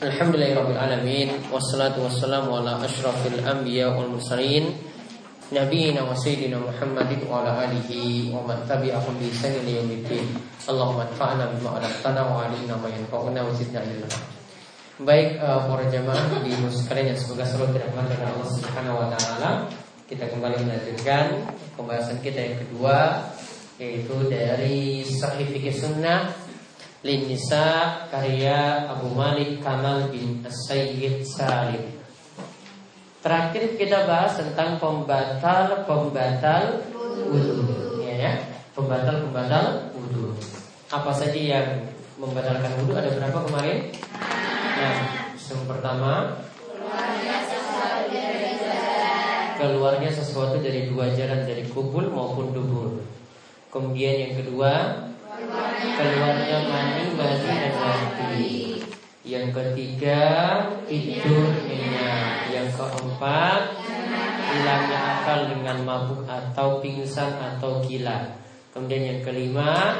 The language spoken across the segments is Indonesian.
Alhamdulillahirrahmanirrahim Wassalatu wassalamu ala ashrafil anbiya wal mursalin Nabiina wa sayyidina Muhammadin wa ala alihi wa man tabi'ahum bi ihsanin ila yaumiddin. Allahumma anfa'na bima 'allamtana wa 'allimna ma yanfa'una wa zidna ilma. Baik uh, para jamaah di sekalian yang semoga selalu dirahmati oleh Allah Subhanahu wa taala. Kita kembali melanjutkan pembahasan kita yang kedua yaitu dari Sahih Fikih Sunnah Linisa karya Abu Malik Kamal bin Sayyid Salim Terakhir kita bahas tentang pembatal-pembatal wudhu ya, ya. Pembatal-pembatal wudhu Apa saja yang membatalkan wudhu ada berapa kemarin? Nah, yang pertama Keluarnya sesuatu dari dua jalan dari kubul maupun dubur Kemudian yang kedua keluarnya mani, mani dan mati. Yang ketiga tidur nyenyak. Yang keempat hilangnya akal dengan mabuk atau pingsan atau gila. Kemudian yang kelima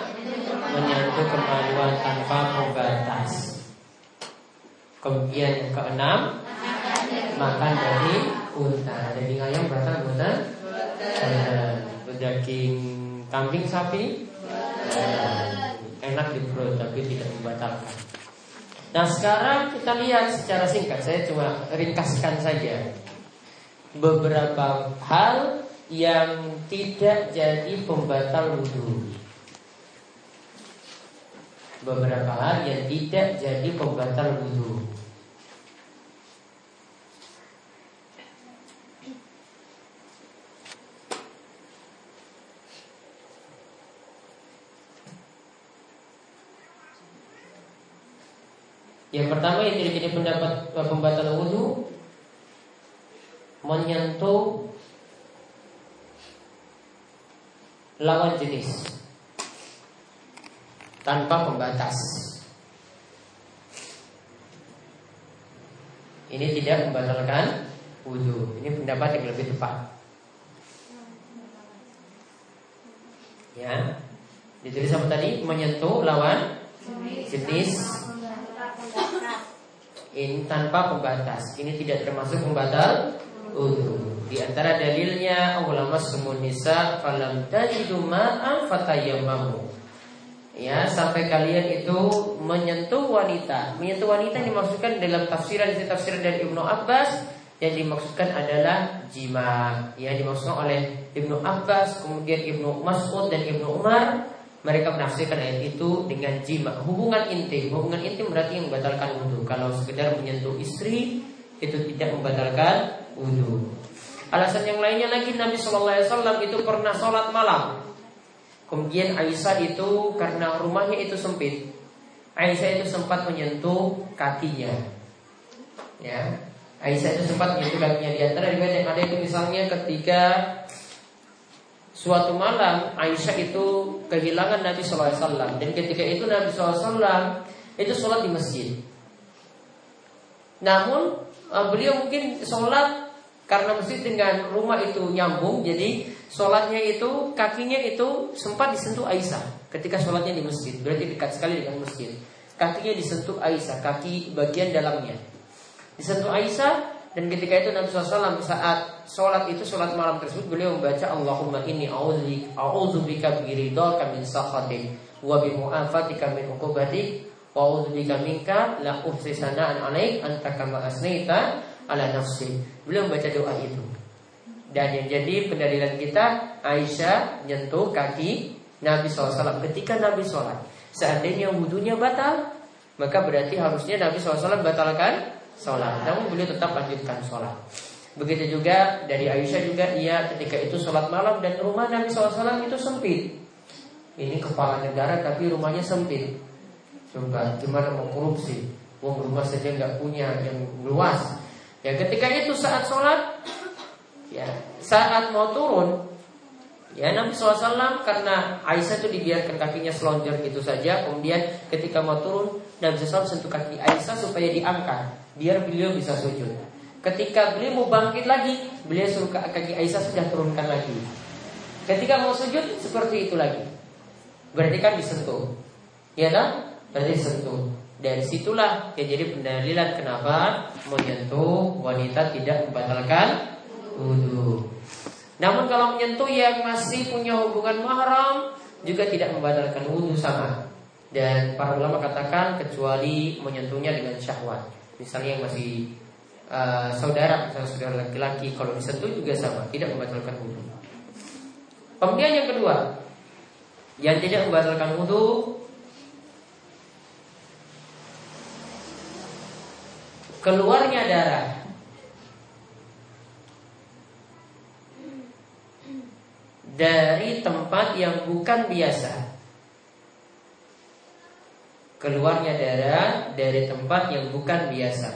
menyentuh kemaluan tanpa pembatas. Kemudian yang keenam makan dari unta. Daging ayam batal bukan? Daging kambing sapi enak di perut tapi tidak membatalkan. Nah sekarang kita lihat secara singkat. Saya cuma ringkaskan saja Beberapa hal yang tidak jadi pembatal wudhu. Beberapa hal yang tidak jadi pembatal wudhu Yang pertama yang tidak jadi pendapat eh, pembatal wudhu menyentuh lawan jenis tanpa pembatas. Ini tidak membatalkan wudhu. Ini pendapat yang lebih tepat. Ya, jadi sama tadi menyentuh lawan jenis ini tanpa pembatas. Ini tidak termasuk pembatal wudhu. Di antara dalilnya ulama sumun nisa falam tajidu ma'an fatayammamu. Ya, sampai kalian itu menyentuh wanita. Menyentuh wanita dimaksudkan dalam tafsiran tafsiran dari Ibnu Abbas yang dimaksudkan adalah jima. Ya, dimaksudkan oleh Ibnu Abbas, kemudian Ibnu Mas'ud dan Ibnu Umar mereka menafsirkan ayat itu dengan jima. Hubungan intim. Hubungan intim berarti yang membatalkan wudhu. Kalau sekedar menyentuh istri itu tidak membatalkan wudhu. Alasan yang lainnya lagi Nabi Wasallam itu pernah sholat malam. Kemudian Aisyah itu karena rumahnya itu sempit Aisyah itu sempat menyentuh kakinya. Ya Aisyah itu sempat menyentuh kakinya. Di antara yang ada itu misalnya ketika Suatu malam Aisyah itu kehilangan Nabi SAW Dan ketika itu Nabi SAW Itu sholat di masjid. Namun eh, Beliau mungkin sholat Karena masjid dengan rumah itu nyambung Jadi sholatnya itu Kakinya itu sempat disentuh Aisyah Ketika sholatnya di masjid. Berarti dekat sekali dengan masjid. Kakinya disentuh Aisyah Kaki bagian dalamnya. Disentuh Aisyah dan ketika itu Nabi SAW saat sholat itu sholat malam tersebut beliau membaca Allahumma inni a'udzubika biridhaka min sakhatik wa bi mu'afatika min uqubatik wa a'udzubika minka la uhsi sana'an 'alaik anta kama asnaita ala nafsi. Beliau membaca doa itu. Dan yang jadi pendalilan kita Aisyah nyentuh kaki Nabi SAW ketika Nabi sholat. Seandainya wudhunya batal, maka berarti harusnya Nabi SAW batalkan sholat. Namun beliau tetap lanjutkan sholat. Begitu juga dari Aisyah juga Ia ketika itu sholat malam dan rumah Nabi SAW itu sempit. Ini kepala negara tapi rumahnya sempit. Coba gimana mau korupsi Wong rumah saja nggak punya yang luas. Ya ketika itu saat sholat Ya saat mau turun Ya Nabi SAW karena Aisyah itu dibiarkan kakinya selonjor gitu saja. Kemudian ketika mau turun Nabi SAW sentuh kaki Aisyah supaya diangkat Biar beliau bisa sujud Ketika beliau mau bangkit lagi Beliau suruh kaki Aisyah sudah turunkan lagi Ketika mau sujud seperti itu lagi Berarti kan disentuh Ya kan? Berarti disentuh Dari situlah ya jadi pendalilan kenapa menyentuh wanita tidak membatalkan wudhu. Namun kalau menyentuh yang masih punya hubungan mahram juga tidak membatalkan wudhu sama. Dan para ulama katakan kecuali menyentuhnya dengan syahwat. Misalnya yang masih uh, saudara, misalnya saudara laki-laki, kalau disentuh juga sama, tidak membatalkan wudhu. Kemudian yang kedua, yang tidak membatalkan wudhu keluarnya darah dari tempat yang bukan biasa. Keluarnya darah dari tempat yang bukan biasa.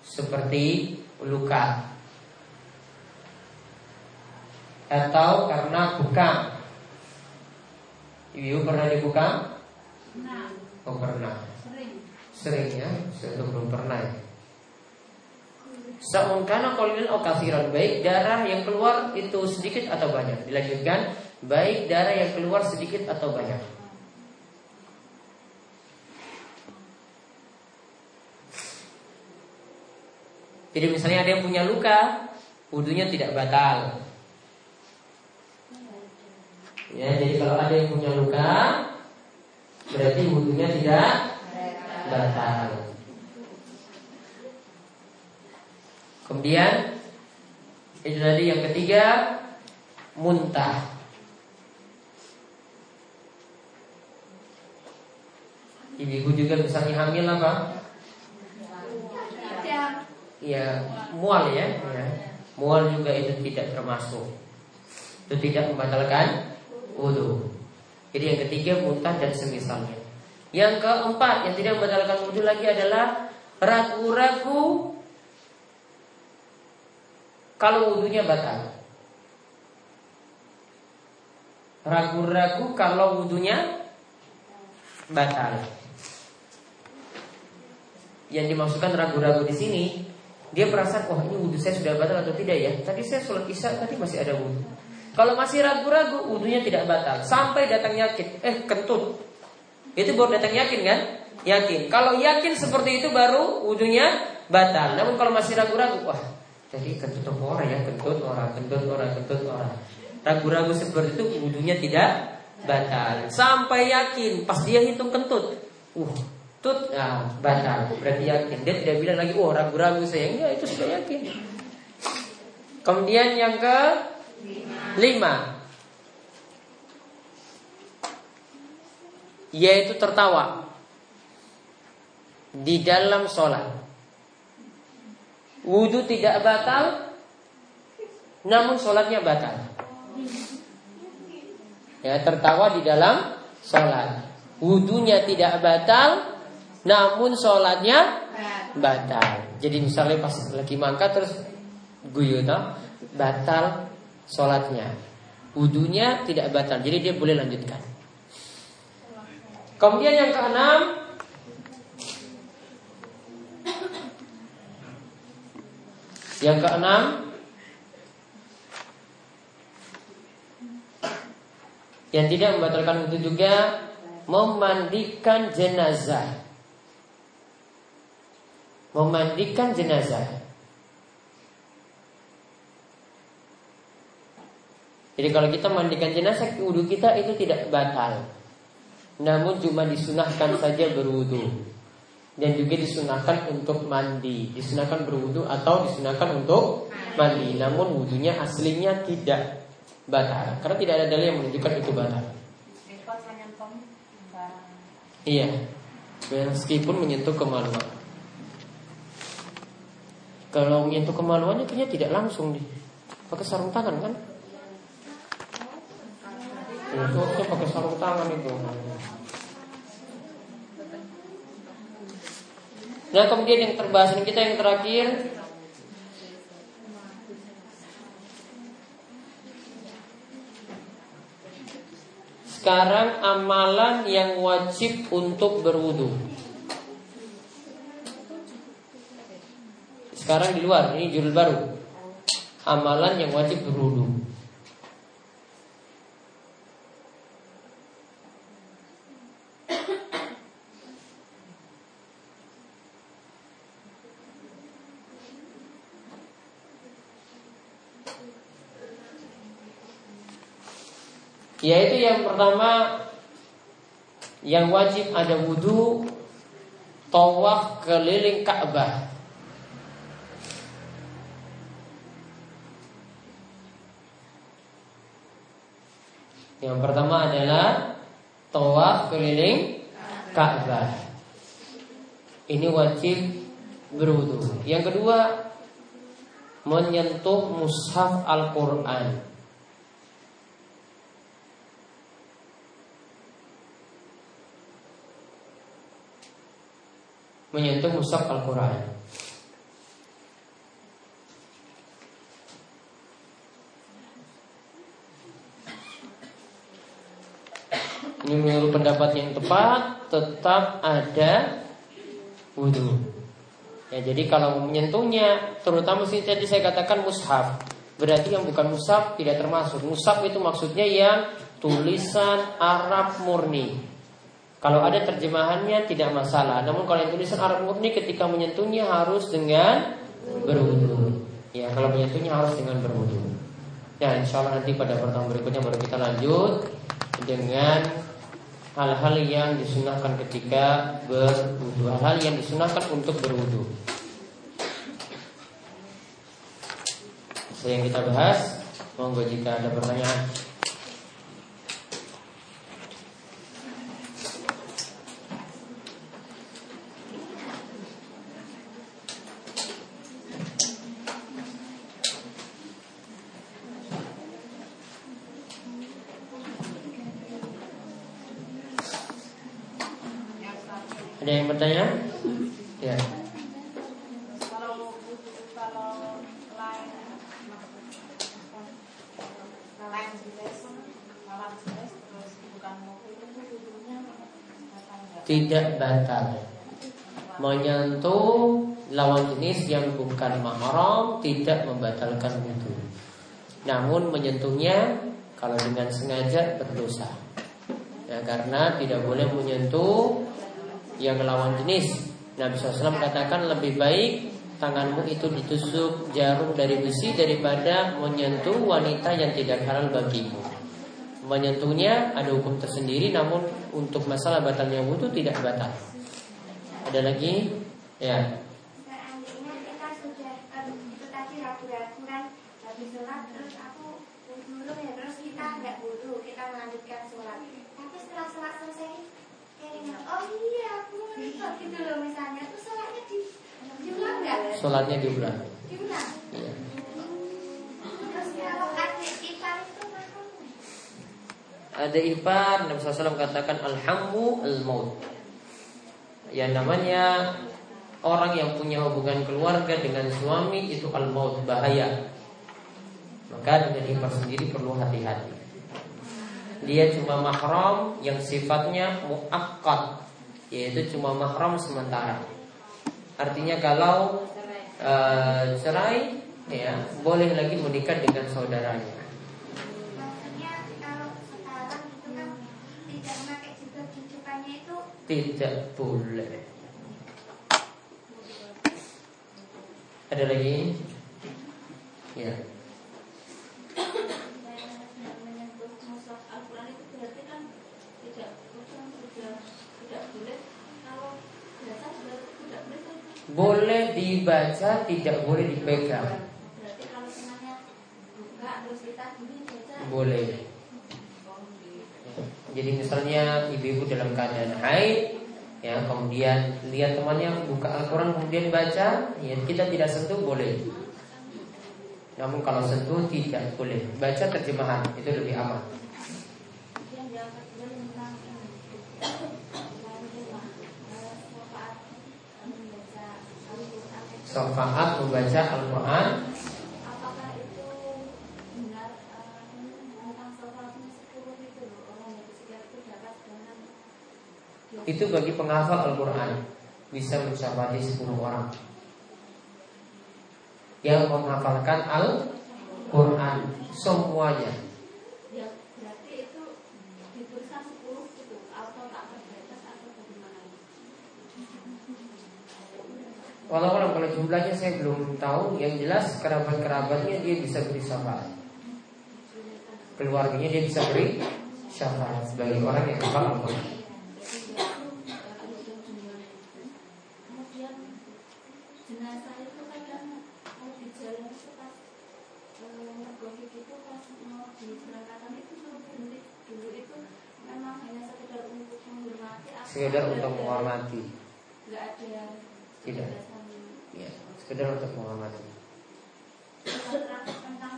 Seperti luka atau karena bukang. Ibu pernah dibukang? Pernah. Oh pernah. Sering. Sering ya, saya belum pernah ya. Sa'unkana qalilan atau kasiran Baik darah yang keluar itu sedikit atau banyak Dilanjutkan Baik darah yang keluar sedikit atau banyak. Jadi misalnya ada yang punya luka Wudhunya tidak batal. Ya, jadi kalau ada yang punya luka Berarti wudhunya tidak batal. Kemudian itu tadi yang ketiga muntah. Ibu juga misalnya hamil apa? Ya, mual ya, ya. Mual juga itu tidak termasuk. Itu tidak membatalkan wudhu. Jadi yang ketiga muntah dan semisalnya. Yang keempat yang tidak membatalkan wudhu lagi adalah ragu-ragu kalau wudhunya batal. Ragu-ragu kalau wudhunya batal. Yang dimaksudkan ragu-ragu di sini, dia perasaan, wah ini wudhu saya sudah batal atau tidak ya? Tadi saya sholat isya, tadi masih ada wudhu. Kalau masih ragu-ragu, wudhunya tidak batal. Sampai datang yakin, eh kentut. Itu baru datang yakin kan? Yakin. Kalau yakin seperti itu baru wudhunya batal. Namun kalau masih ragu-ragu, wah jadi kentut orang ya, kentut orang, kentut orang, kentut orang. Ragu-ragu seperti itu wudhunya tidak batal. Sampai yakin, pas dia hitung kentut, uh, tut, nah, batal. Berarti yakin. Dia tidak bilang lagi, oh ragu-ragu saya. Enggak, itu sudah yakin. Kemudian yang ke lima, yaitu tertawa di dalam sholat. Wudhu tidak batal Namun sholatnya batal Ya tertawa di dalam sholat Wudhunya tidak batal Namun sholatnya batal. Jadi misalnya pas lagi mangkat terus Guyu Batal sholatnya. Wudhunya tidak batal Jadi dia boleh lanjutkan. Kemudian yang keenam Yang keenam Yang tidak membatalkan itu juga Memandikan jenazah Memandikan jenazah. Jadi kalau kita mandikan jenazah Wudhu kita itu tidak batal. Namun cuma disunahkan saja berwudhu dan juga disunahkan untuk mandi, disunahkan berwudu atau disunahkan untuk mandi. Namun wudhunya aslinya tidak batal, karena tidak ada dalil yang menunjukkan itu batal. Iya, meskipun menyentuh kemaluan. Kalau menyentuh kemaluannya kayaknya tidak langsung di pakai sarung tangan kan? Itu pakai sarung tangan itu. Nah kemudian yang terbahasan kita yang terakhir Sekarang amalan yang wajib untuk berwudu Sekarang di luar, ini judul baru. Amalan yang wajib berwudu. Yaitu yang pertama Yang wajib ada wudhu Tawaf keliling Ka'bah Yang pertama adalah Tawaf keliling Ka'bah. Ini wajib berwudhu Yang kedua Menyentuh mushaf Al-Quran. Menyentuh mushaf Al-Quran. Menurut pendapat yang tepat tetap ada wudhu. Ya, jadi kalau menyentuhnya, terutama sih tadi saya katakan mushaf, berarti yang bukan mushaf tidak termasuk. Mushaf itu maksudnya yang tulisan Arab murni. Kalau ada terjemahannya tidak masalah. Namun kalau yang tulisan Arab murni ketika menyentuhnya harus dengan berwudu. Ya, kalau menyentuhnya harus dengan berwudu. Ya, insya Allah nanti pada pertemuan berikutnya baru kita lanjut dengan hal-hal yang disunahkan ketika berwudu, hal-hal yang disunahkan untuk berwudu. Yang kita bahas, monggo jika ada pertanyaan. Ada yang bertanya? Ya. Tidak batal Menyentuh lawan jenis yang bukan mahram Tidak membatalkan wudhu Namun menyentuhnya Kalau dengan sengaja berdosa Ya, karena tidak boleh menyentuh yang lawan jenis. Nabi SAW katakan lebih baik tanganmu itu ditusuk jarum dari besi daripada menyentuh wanita yang tidak halal bagimu. Menyentuhnya ada hukum tersendiri namun untuk masalah batalnya wudhu tidak batal. Ada lagi? Ya. sholatnya diulang. Iya. Ada ipar Nabi SAW katakan Alhamdu al-maut. Yang namanya Orang yang punya hubungan keluarga dengan suami Itu al-maut, bahaya. Maka dengan ipar sendiri perlu hati-hati. Dia cuma mahram Yang sifatnya muakkad Yaitu cuma mahram sementara. Artinya kalau uh, cerai ya boleh lagi menikah dengan saudaranya. Tidak boleh. Ada lagi? Ya. boleh dibaca, tidak boleh dipegang. Boleh. Jadi misalnya ibu-ibu dalam keadaan haid, ya kemudian lihat temannya buka Al-Quran kemudian baca, ya kita tidak sentuh boleh. Namun kalau sentuh tidak boleh. Baca terjemahan itu lebih aman. syafaat membaca Al-Quran itu bagi penghafal Al-Quran. Bisa mencapai 10 orang. Yang menghafalkan Al-Quran. Semuanya. Walau kalau jumlahnya saya belum tahu. Yang jelas kerabat-kerabatnya dia bisa beri syafaat. Keluarganya dia bisa beri syafaat. Bagi orang yang hafal Allah. jenazah itu kadang mau di jalan itu pas mergoki itu pas mau di berangkatan itu suruh berhenti. Dulu itu memang hanya sekedar untuk menghormati sekedar untuk menghormati. Nggak ada tidak. ya sekedar untuk menghormati. Tentang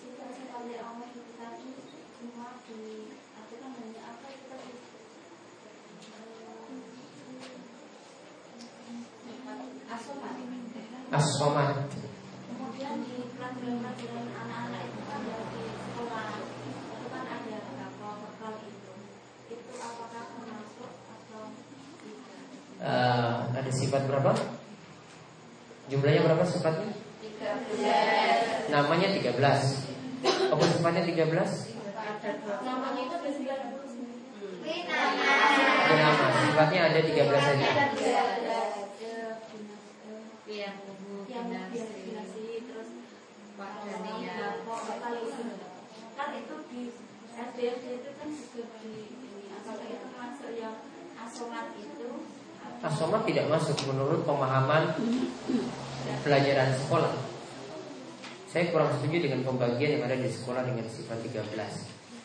sifat-sifat Allah itu tadi semua di aku kan hanya apa tadi? Asomat as-somad kemudian di pelajaran-pelajaran anak-anak itu kan dari sekolah itu kan ada kapal kapal itu itu apakah termasuk atau Eh, ada sifat berapa? Jumlahnya berapa sifatnya? Namanya 13 apa sifatnya 13 namanya itu ada sembilan. Ada nama sifatnya ada 13 saja yang yang dinasti terus Wadania kan itu di SDFD itu kan juga di ini apakah itu masuk yang asomat itu Asoma tidak masuk menurut pemahaman pelajaran sekolah. Saya kurang setuju dengan pembagian yang ada di sekolah dengan sifat 13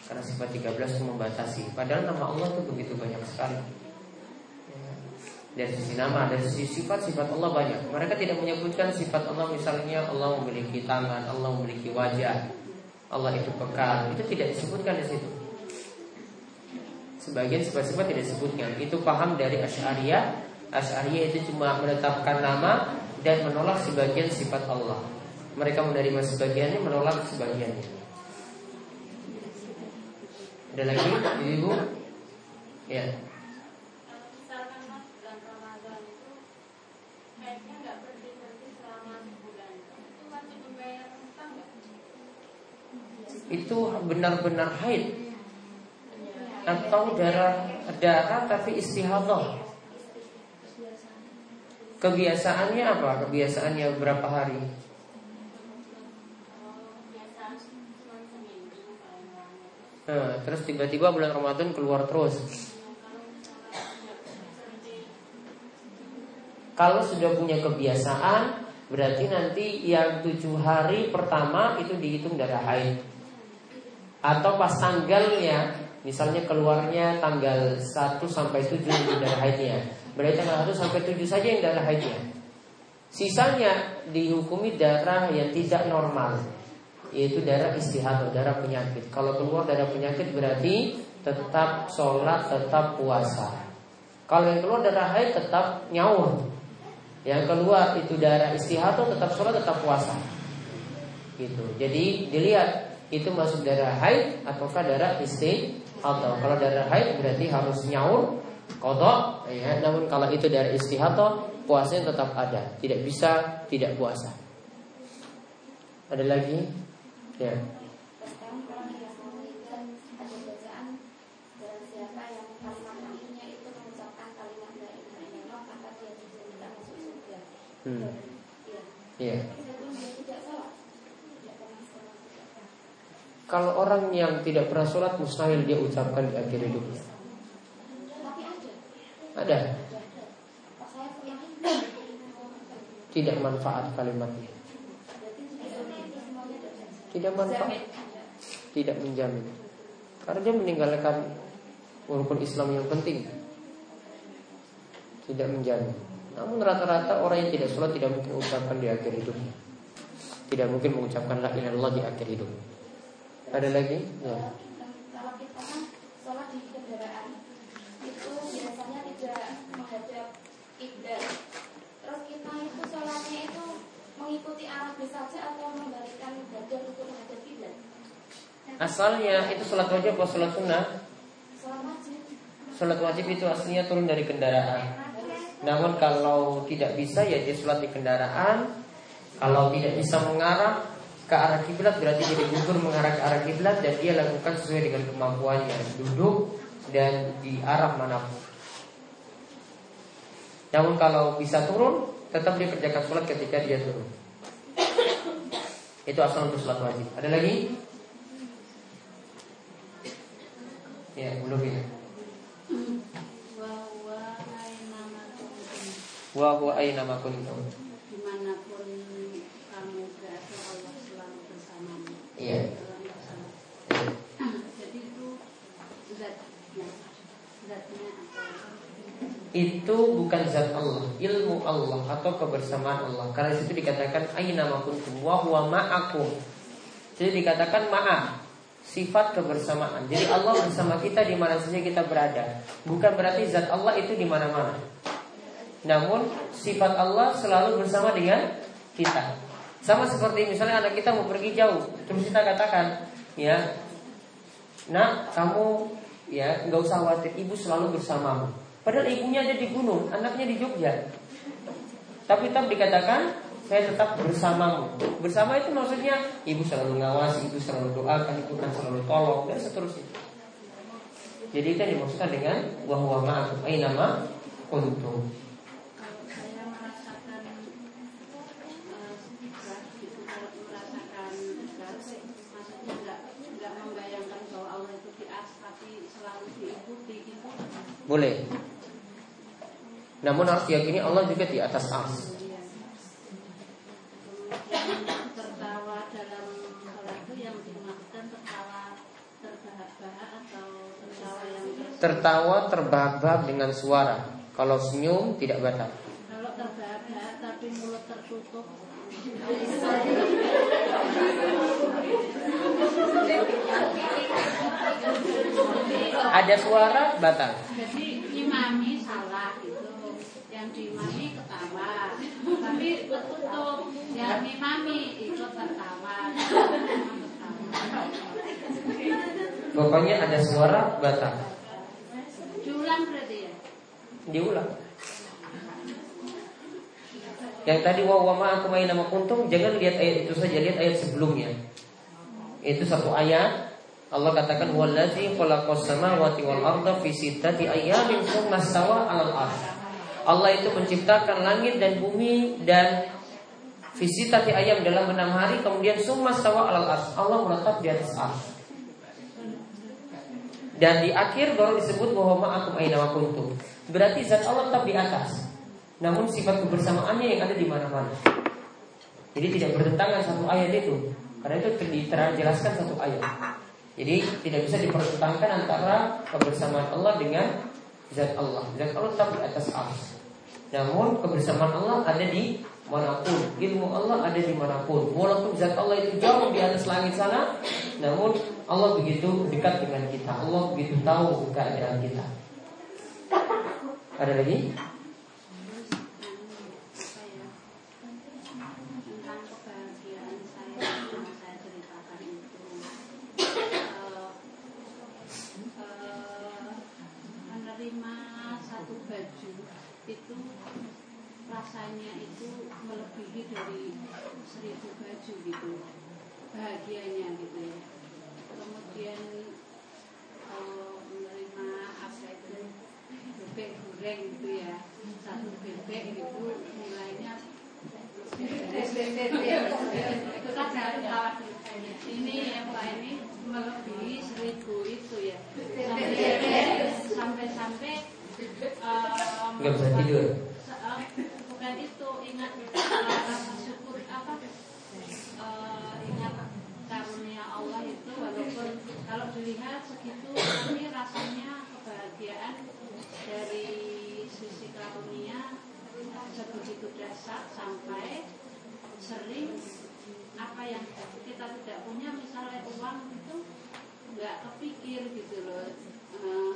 Karena sifat 13 itu membatasi. Padahal nama Allah itu begitu banyak sekali. Dari sisi nama, dari sisi sifat-sifat Allah banyak. Mereka tidak menyebutkan sifat Allah misalnya Allah memiliki tangan, Allah memiliki wajah Allah itu kekal. Itu tidak disebutkan di situ Sebagian sifat-sifat tidak disebutkan. Itu paham dari Asy'ariyah. Asy'ariyah itu cuma menetapkan nama Dan menolak sebagian sifat Allah. Mereka menerima sebagiannya Menolak sebagiannya. Ada lagi Ibu? Ya. Itu benar-benar haid Atau darah darah tapi istihadah Kebiasaannya apa? Kebiasaannya berapa hari? Nah, terus tiba-tiba bulan Ramadan keluar terus. Kalau sudah punya kebiasaan, berarti nanti yang tujuh hari pertama itu dihitung darah haid. Atau pas tanggalnya, misalnya keluarnya tanggal 1 sampai 7 itu darah haidnya. Berarti tanggal 1 sampai 7 saja yang darah haidnya. Sisanya dihukumi darah yang tidak normal yaitu darah istihad atau darah penyakit. Kalau keluar darah penyakit berarti tetap sholat, tetap puasa. Kalau yang keluar darah haid tetap nyaur. Yang keluar itu darah istihad tetap sholat, tetap puasa. Gitu. Jadi dilihat itu masuk darah haid ataukah darah istihad. Kalau darah haid berarti harus nyaur, kodok. Ya. Namun kalau itu darah istihad puasanya tetap ada. Tidak bisa tidak puasa. Ada lagi? Ya. sekarang orang Kalau orang yang tidak pernah sholat mustahil dia ucapkan di akhir hidupnya. Ada. Tidak manfaat kalimatnya. Tidak manfaat. Tidak menjamin. Karena dia meninggalkan rukun Islam yang penting. Tidak menjamin. Namun rata-rata orang yang tidak sholat tidak mungkin ucapkan di akhir hidupnya. Tidak mungkin mengucapkan la ilaha illallah di akhir hidup. Ada lagi? Ya. Kalau kita kan sholat di kendaraan itu biasanya tidak menghadap kiblat. Terus kita itu sholatnya itu mengikuti arah bis saja atau membalikkan badan untuk menghadap kiblat. Asalnya itu sholat wajib atau sholat sunnah? Sholat wajib. Sholat wajib itu aslinya turun dari kendaraan. Namun kalau tidak bisa ya dia sholat di kendaraan. Kalau tidak bisa mengarah ke arah kiblat berarti dia gugur mengarah ke arah kiblat dan dia lakukan sesuai dengan kemampuannya duduk dan di arah mana pun. Namun kalau bisa turun tetap dia kerjakan sholat ketika dia turun. Itu asal untuk sholat wajib. Ada lagi? Ya, belum ini. Wa huwa aina ma kuntum. Di mana pun kamu berada Allah selalu bersamamu. Iya. Itu bukan zat Allah, ilmu Allah atau kebersamaan Allah. Karena itu dikatakan aina ma kuntum wa huwa ma'akum. Jadi dikatakan ma'a sifat kebersamaan. Jadi Allah bersama kita di mana saja kita berada. Bukan berarti zat Allah itu di mana-mana. Namun sifat Allah selalu bersama dengan kita. Sama seperti misalnya anak kita mau pergi jauh, terus kita katakan, ya, nak kamu ya nggak usah khawatir, ibu selalu bersamamu. Padahal ibunya ada di gunung, anaknya di Jogja. Tapi tetap dikatakan saya tetap bersamamu. Bersama itu maksudnya ibu selalu ngawasi, ibu selalu doakan, ibu kan selalu tolong dan seterusnya. Jadi itu dimaksudkan dengan wahwa ma'akum ainama kuntum. Kalau saya merasakan eh, berat gitu, kalau merasakan berat, maksudnya nggak nggak membayangkan bahwa Allah itu di atas tapi selalu diikuti gitu. Boleh. Namun harus diyakini Allah juga di atas ars. Tertawa dalam sholat itu yang dimaksudkan tertawa terbahak-bahak atau tertawa yang Tertawa terbahak-bahak dengan suara. Kalau senyum tidak batal. kalau terbahak-bahak tapi mulut tertutup Ada suara batal. jadi imami salah gitu yang diimami ketawa tapi tertutup yang imami ikut tertawa Pokoknya ada suara batal. diulang berarti ya Diulang. Yang tadi wa wa ma aku main nama kuntum jangan lihat ayat itu saja lihat ayat sebelumnya. Itu satu ayat Allah katakan wallazi khalaqas samawati wal arda fi sittati ayyamin tsumma stawa 'alal arsy. Allah itu menciptakan langit dan bumi dan fi sittati ayyam dalam enam hari kemudian summa stawa 'alal arsy. Allah menetap di atas arsy. Dan di akhir baru disebut bahwa ma'akum aina ma kuntum. Berarti zat Allah tetap di atas. Namun sifat kebersamaannya yang ada di mana-mana. Jadi tidak bertentangan satu ayat itu. Karena itu diterjelaskan satu ayat. Jadi tidak bisa dipertentangkan antara kebersamaan Allah dengan zat Allah. Zat Allah tetap di atas ars. Namun kebersamaan Allah ada di mana pun. Ilmu Allah ada di mana pun. Walaupun zat Allah itu jauh di atas langit sana, namun Allah begitu dekat dengan kita. Allah begitu tahu keadaan kita. Ada lagi? saya tentang kebahagiaan saya yang saya ceritakan itu eh, eh, menerima satu baju itu rasanya itu melebihi dari seribu baju gitu bahagianya gitu ya kemudian kalau menerima apa itu bebek goreng gitu ya satu bebek itu nilainya itu kan dari kawan ini yang pak ini melebihi seribu itu ya sampai sampai eh, Nggak bisa tidur. Se- eh, bukan itu ingat eh, rasa syukur apa eh, ingat karunia Allah itu walaupun kalau dilihat segitu tapi rasanya dari sisi karunia sebegitu dahsyat sampai sering apa yang kita tidak punya misalnya uang itu nggak kepikir gitu loh. Eh,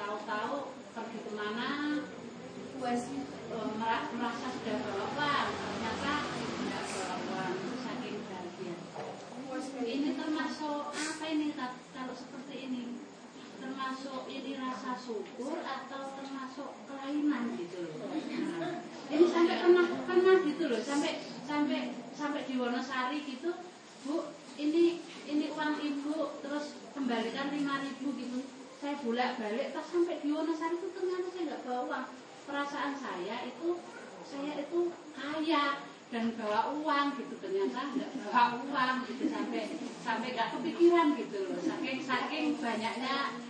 tahu-tahu pergi ke mana eh, mera- merasa sudah bawa uang ternyata tidak bawa uang saking bahagia. Ini termasuk apa ini kalau seperti ini termasuk ini rasa syukur atau termasuk kelainan gitu loh. Nah, ini sampai pernah pernah gitu loh. Sampai sampai sampai di Wonosari gitu bu ini ini uang ibu terus kembalikan lima ribu gitu. Saya bolak balik pas sampai di Wonosari itu ternyata saya nggak bawa uang. Perasaan saya itu saya itu kaya dan bawa uang gitu. Ternyata nggak bawa uang gitu. Sampai sampai nggak kepikiran gitu loh. Saking saking banyaknya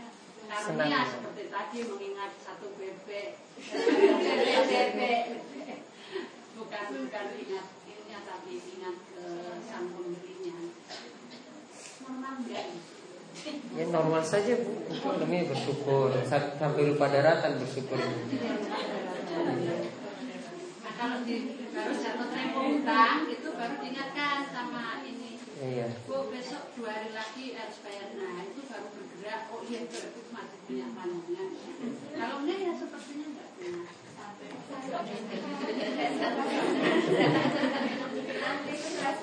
karunia seperti tadi mengingat satu bebek bebek bebek. Bukan bukan ingat ini tapi ingat ke sang pemberinya. Normal enggak Ya normal saja bu, itu namanya bersyukur. Sampai lupa daratan bersyukur. Nah kalau di kalau jatuh tempo utang itu baru diingatkan sama ini. Iya. Bu besok dua hari lagi harus bayar. Nah itu baru bergerak. Oh iya berarti masih punya manusia. Kalau enggak ya sepertinya enggak punya.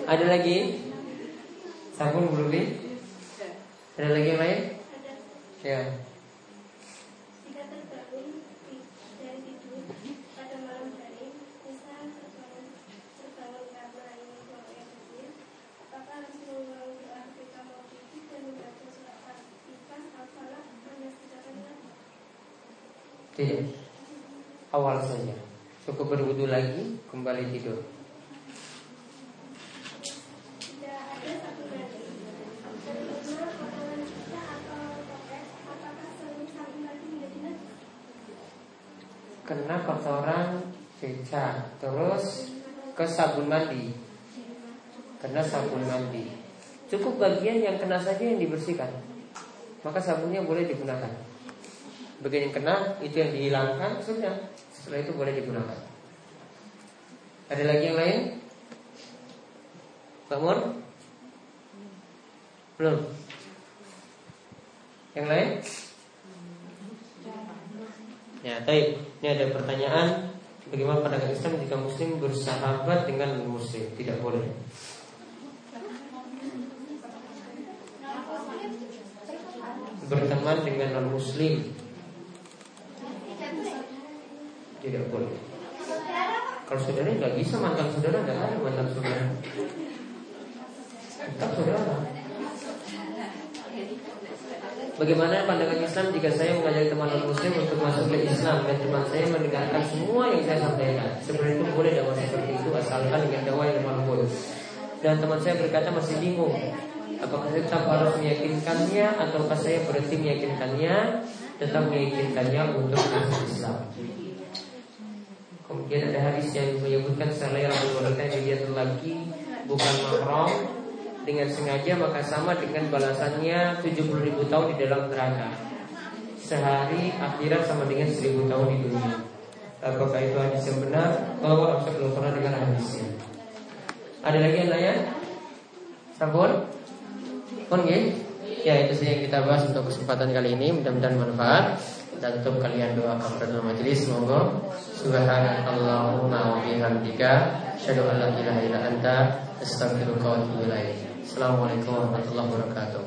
Ada lagi? Sabun belum nih? Ada lagi yang lain? Ya. Jika terbangun dari tidur pada malam hari, misal terbangun terbangun karena ingin buang air kecil, apakah harus mengulang doa ketika mau tidur dan membaca surat Al-Fatihah al-Falaq menyaksikannya? Tidak. Awal saja. Cukup berwudu lagi, kembali tidur. Kena kotoran becak, terus ke sabun mandi. Kena sabun mandi. Cukup bagian yang kena saja yang dibersihkan. Maka sabunnya boleh digunakan. Yang kena itu yang dihilangkan sudah. Setelah itu boleh digunakan. Ada lagi yang lain? Bangun? Belum? Yang lain? Ya, baik. Ini ada pertanyaan Bagaimana pandangan Islam jika Muslim bersahabat dengan Muslim? Tidak boleh Berteman dengan non-Muslim Tidak boleh Kalau saudara nggak bisa mantan saudara nggak ada mantan saudara Tetap saudara Bagaimana pandangan Islam jika saya mengajak teman non muslim untuk masuk ke Islam dan teman saya mendengarkan semua yang saya sampaikan? Sebenarnya itu boleh dakwah seperti itu asalkan dengan dakwah yang mampu. Dan teman saya berkata masih bingung, apakah saya tetap harus meyakinkannya ataukah saya berhenti meyakinkannya, tetap meyakinkannya untuk masuk Islam. Kemudian ada hadis yang menyebutkan selain wanita dilihat lagi bukan mahram dengan sengaja maka sama dengan balasannya 70 ribu tahun di dalam neraka Sehari akhirat sama dengan 1000 tahun di dunia Apakah itu hadis yang benar? Bahwa harus belum pernah dengan hadisnya Ada lagi yang lain? Sampun? Pun Ya itu sih yang kita bahas untuk kesempatan kali ini Mudah-mudahan manfaat Dan untuk kalian doa kafatul majelis Semoga Subhanallahumma wa bihamdika Asyhadu an la ilaha illa anta Astaghfiruka wa atubu ilaik Assalamualaikum warahmatullahi wabarakatuh.